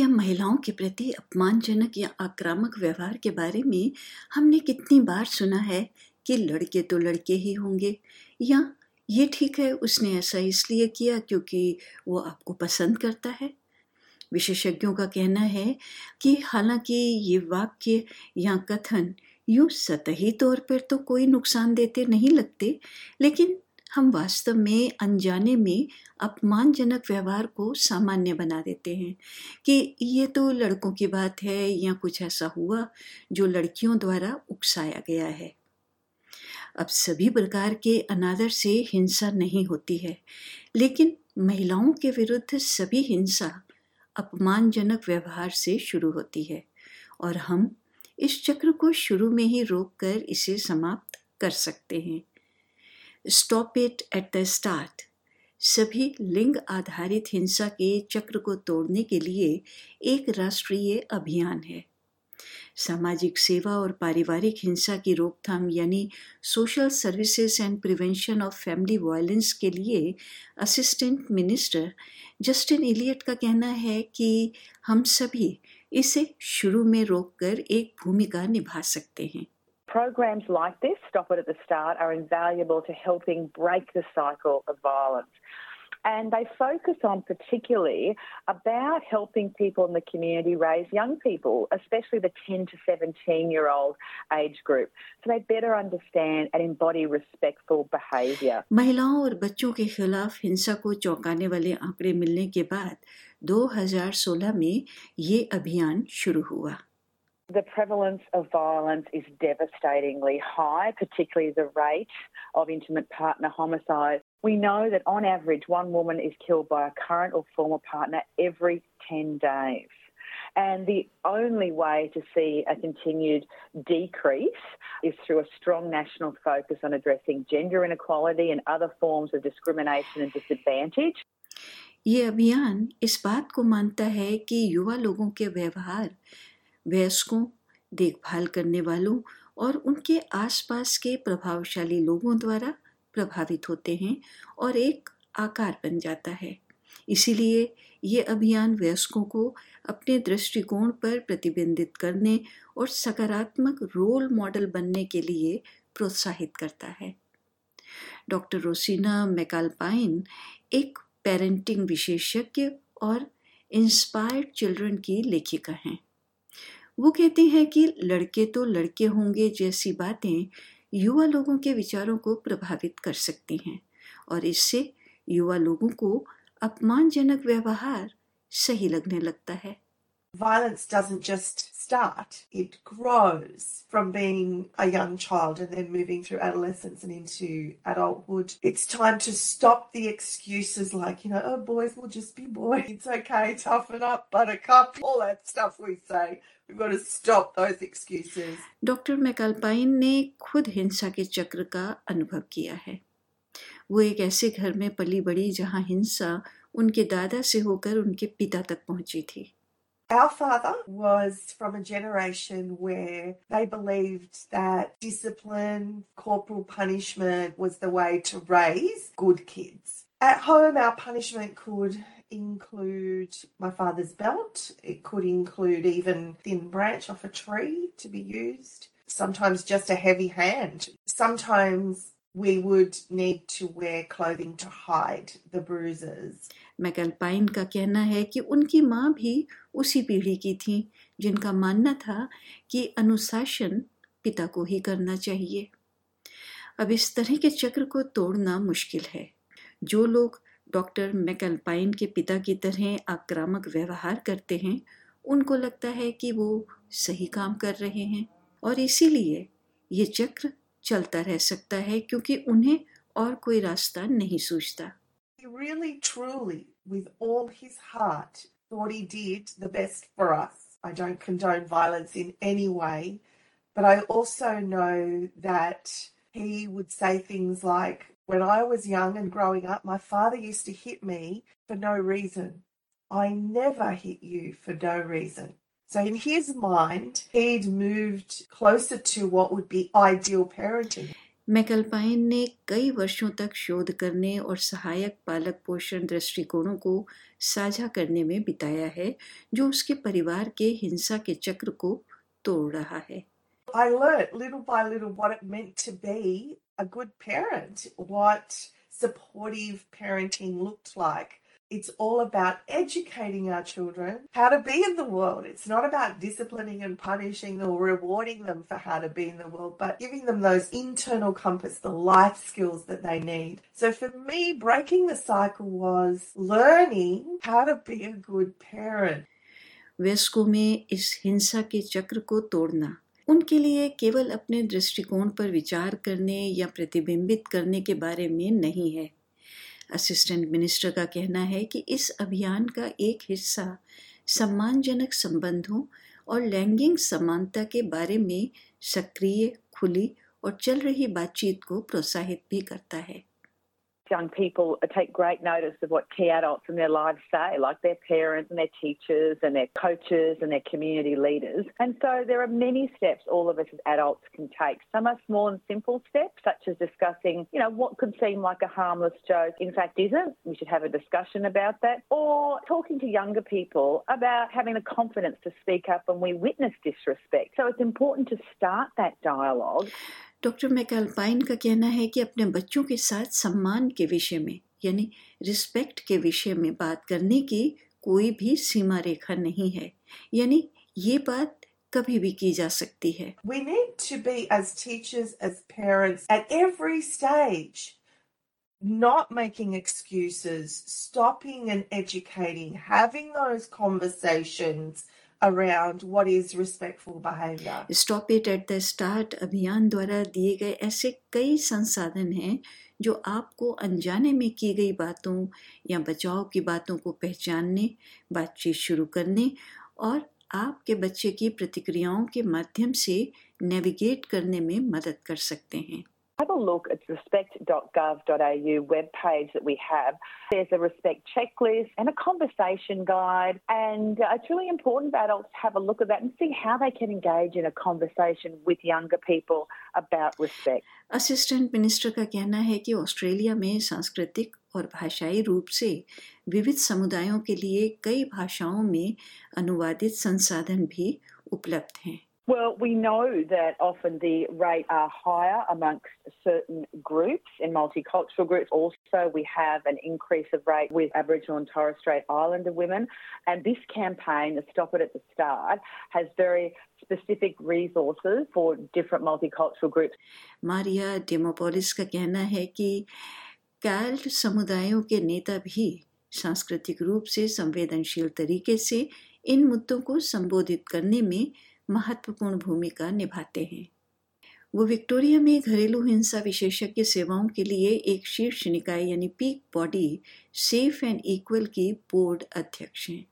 या महिलाओं के प्रति अपमानजनक या आक्रामक व्यवहार के बारे में हमने कितनी बार सुना है कि लड़के तो लड़के ही होंगे? या ये ठीक है उसने ऐसा इसलिए किया क्योंकि वो आपको पसंद करता है? विशेषज्ञों का कहना है कि हालाँकि ये वाक्य या कथन यूँ सतही तौर पर तो कोई नुकसान देते नहीं लगते, लेकिन हम वास्तव में अनजाने में अपमानजनक व्यवहार को सामान्य बना देते हैं कि ये तो लड़कों की बात है या कुछ ऐसा हुआ जो लड़कियों द्वारा उकसाया गया है। अब सभी प्रकार के अनादर से हिंसा नहीं होती है, लेकिन महिलाओं के विरुद्ध सभी हिंसा अपमानजनक व्यवहार से शुरू होती है और हम इस चक्र को शुरू में ही रोककर इसे समाप्त कर सकते हैं। Stop it at the start सभी लिंग आधारित हिंसा के चक्र को तोड़ने के लिए एक राष्ट्रीय अभियान है। सामाजिक सेवा और पारिवारिक हिंसा की रोकथाम यानी social services and prevention of family violence के लिए असिस्टेंट मिनिस्टर जस्टिन इलियट का कहना है कि हम सभी इसे शुरू में रोककर एक भूमिका निभा सकते हैं। Programs like this, Stop It at the Start, are invaluable to helping break the cycle of violence. And they focus on particularly about helping people in the community raise young people, especially the 10 to 17 year old age group, so they better understand and embody respectful behaviour. महिलाओं और बच्चों के खिलाफ हिंसा को चौंकाने वाले आंकड़े मिलने के बाद 2016 में ये अभियान शुरू हुआ The prevalence of violence is devastatingly high, particularly the rate of intimate partner homicide. We know that on average, one woman is killed by a current or former partner every 10 days. And the only way to see a continued decrease is through a strong national focus on addressing gender inequality and other forms of discrimination and disadvantage. ये अभियान इस बात को मानता है कि युवा लोगों के व्यवहार वयस्कों, देखभाल करने वालों और उनके आसपास के प्रभावशाली लोगों द्वारा प्रभावित होते हैं और एक आकार बन जाता है। इसीलिए ये अभियान वयस्कों को अपने दृष्टिकोण पर प्रतिबिंबित करने और सकारात्मक रोल मॉडल बनने के लिए प्रोत्साहित करता है। डॉक्टर रोसिना मैकालपाइन, एक पेरेंटिंग विशेषज्ञ और इंस्पायर्ड चिल्ड्रन की लेखिका हैं। वो कहते हैं कि लड़के तो लड़के होंगे जैसी बातें युवा लोगों के विचारों को प्रभावित कर सकती हैं और इससे युवा लोगों को अपमानजनक व्यवहार सही लगने लगता है। Violence doesn't just start, it grows from being a young child and then moving through adolescence and into adulthood. It's time to stop the excuses like, you know, oh, boys will just be boys. It's okay, toughen up, buttercup, all that stuff we say. We've got to stop those excuses. Doctor McAlpine ने खुद हिंसा के चक्र का अनुभव किया है वो एक ऐसे घर में पली बड़ी जहां हिंसा उनके दादा से होकर उनके पिता तक पहुंची थी our father was from a generation where they believed that discipline, corporal punishment was the way to raise good kids. At home, our punishment could include my father's belt. It could include even thin branch off a tree to be used. Sometimes just a heavy hand. Sometimes we would need to wear clothing to hide the bruises. मैकलपाइन का कहना है कि उनकी माँ भी उसी पीढ़ी की थी, जिनका मानना था कि अनुशासन पिता को ही करना चाहिए अब इस तरह के चक्र को तोड़ना मुश्किल है जो लोग डॉक्टर मैकल्पाइन के पिता की तरह आक्रामक व्यवहार करते हैं, उनको लगता है कि वो सही काम कर रहे हैं, और इसीलिए ये चक्र चलता रह सकता है क्योंकि उन्हें और कोई रास्ता नहीं सूझता He really, truly, with all his heart, thought he did the best for us. I don't condone violence in any way, but I also know that he would say things like, When I was young and growing up, my father used to hit me for no reason. I never hit you for no reason. So in his mind, he'd moved closer to what would be ideal parenting. मैकल्पाइन ने कई वर्षों तक शोध करने और सहायक पालक पोषण दृष्टिकोणों को साझा करने में बिताया है जो उसके परिवार के हिंसा के चक्र को तोड़ रहा है I learned little by little what it meant to be a good parent, what supportive parenting looked like. It's all about educating our children how to be in the world. It's not about disciplining and punishing or rewarding them for how to be in the world, but giving them those internal compass, the life skills that they need. So for me, breaking the cycle was learning how to be a good parent. वयस्कों में इस हिंसा के चक्र को तोड़ना उनके लिए केवल अपने दृष्टिकोण पर विचार करने या प्रतिबिंबित करने के बारे में नहीं है असिस्टेंट मिनिस्टर का कहना है कि इस अभियान का एक हिस्सा सम्मानजनक संबंधों और लैंगिक समानता के बारे में सक्रिय, खुली और चल रही बातचीत को प्रोत्साहित भी करता है। Young people take great notice of what key adults in their lives say, like their parents and their teachers and their coaches and their community leaders. And so there are many steps all of us as adults can take. Some are small and simple steps, such as discussing, you know, what could seem like a harmless joke, in fact isn't. We should have a discussion about that. Or talking to younger people about having the confidence to speak up when we witness disrespect. So it's important to start that dialogue doctor McAlpine का कहना है कि अपने बच्चों के साथ सम्मान के विषय में यानी रिस्पेक्ट के विषय में बात करने की कोई भी सीमा रेखा नहीं है यानी ये बात कभी भी की जा सकती है We need to be as teachers, as parents, at every stage, not making excuses, stopping and educating, having those conversations around what is respectful behavior. Stop it at the start अभियान द्वारा दिए गए ऐसे कई संसाधन हैं जो आपको अनजाने में की गई बातों या बचाव की बातों को पहचानने, बातचीत शुरू करने और आपके बच्चे की प्रतिक्रियाओं के माध्यम से नेविगेट करने में मदद कर सकते हैं Have a look at the respect.gov.au webpage that we have. There's a respect checklist and a conversation guide, and uh, it's really important that adults have a look at that and see how they can engage in a conversation with younger people about respect. Assistant minister का कहना है कि Australia में सांस्कृतिक और भाषाई रूप से विविध समुदायों के लिए कई भाषाओं में अनुवादित संसाधन भी उपलब्ध हैं Well, we know that often the rate are higher amongst certain groups in multicultural groups. Also, we have an increase of rate with Aboriginal and Torres Strait Islander women. And this campaign, the Stop It at the Start, has very specific resources for different multicultural groups. Maria Demopolis का कहना है कि कैल्ट समुदायों के नेता भी सांस्कृतिक रूप से संवेदनशील तरीके से इन मुद्दों को संबोधित करने में महत्वपूर्ण भूमिका निभाते हैं। वो विक्टोरिया में घरेलू हिंसा विशेषज्ञ सेवाओं के लिए एक शीर्ष निकाय यानी peak body safe and equal की बोर्ड अध्यक्ष हैं।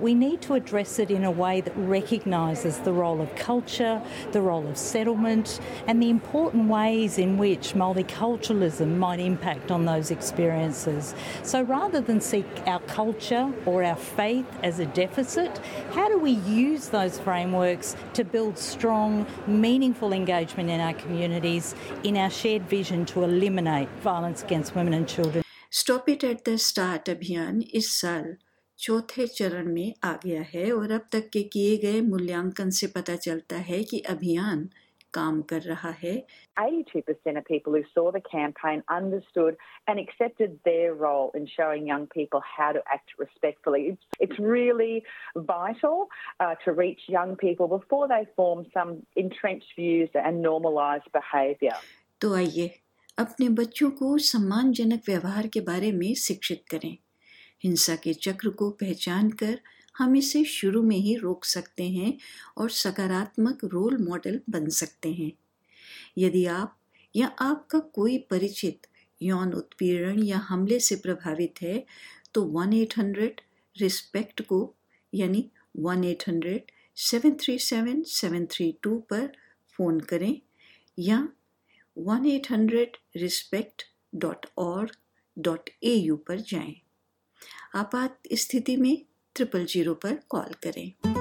We need to address it in a way that recognises the role of culture, the role of settlement, and the important ways in which multiculturalism might impact on those experiences. So rather than seek our culture or our faith as a deficit, how do we use those frameworks to build strong, meaningful engagement in our communities in our shared vision to eliminate violence against women and children? Stop it at the start अभियान इस साल चौथे चरण में आ गया है और अब तक के किए गए मूल्यांकन से पता चलता है कि अभियान काम कर रहा है 82% of people who saw the campaign understood and accepted their role in showing young people how to act respectfully. It's, it's really vital uh, to reach young people before they form some entrenched views and normalized behavior. तो आइए अपने बच्चों को सम्मानजनक व्यवहार के बारे में शिक्षित करें हिंसा के चक्र को पहचान कर हम इसे शुरू में ही रोक सकते हैं और सकारात्मक रोल मॉडल बन सकते हैं यदि आप या आपका कोई परिचित यौन उत्पीड़न या हमले से प्रभावित है तो वन एट हंड्रेड रिस्पेक्ट को, यानी one eight hundred seven three seven seven three two पर फ़ोन करें या one eight hundred respect dot org dot A U पर जाएँ। आपात स्थिति में ट्रिपल ज़ीरो पर कॉल करें।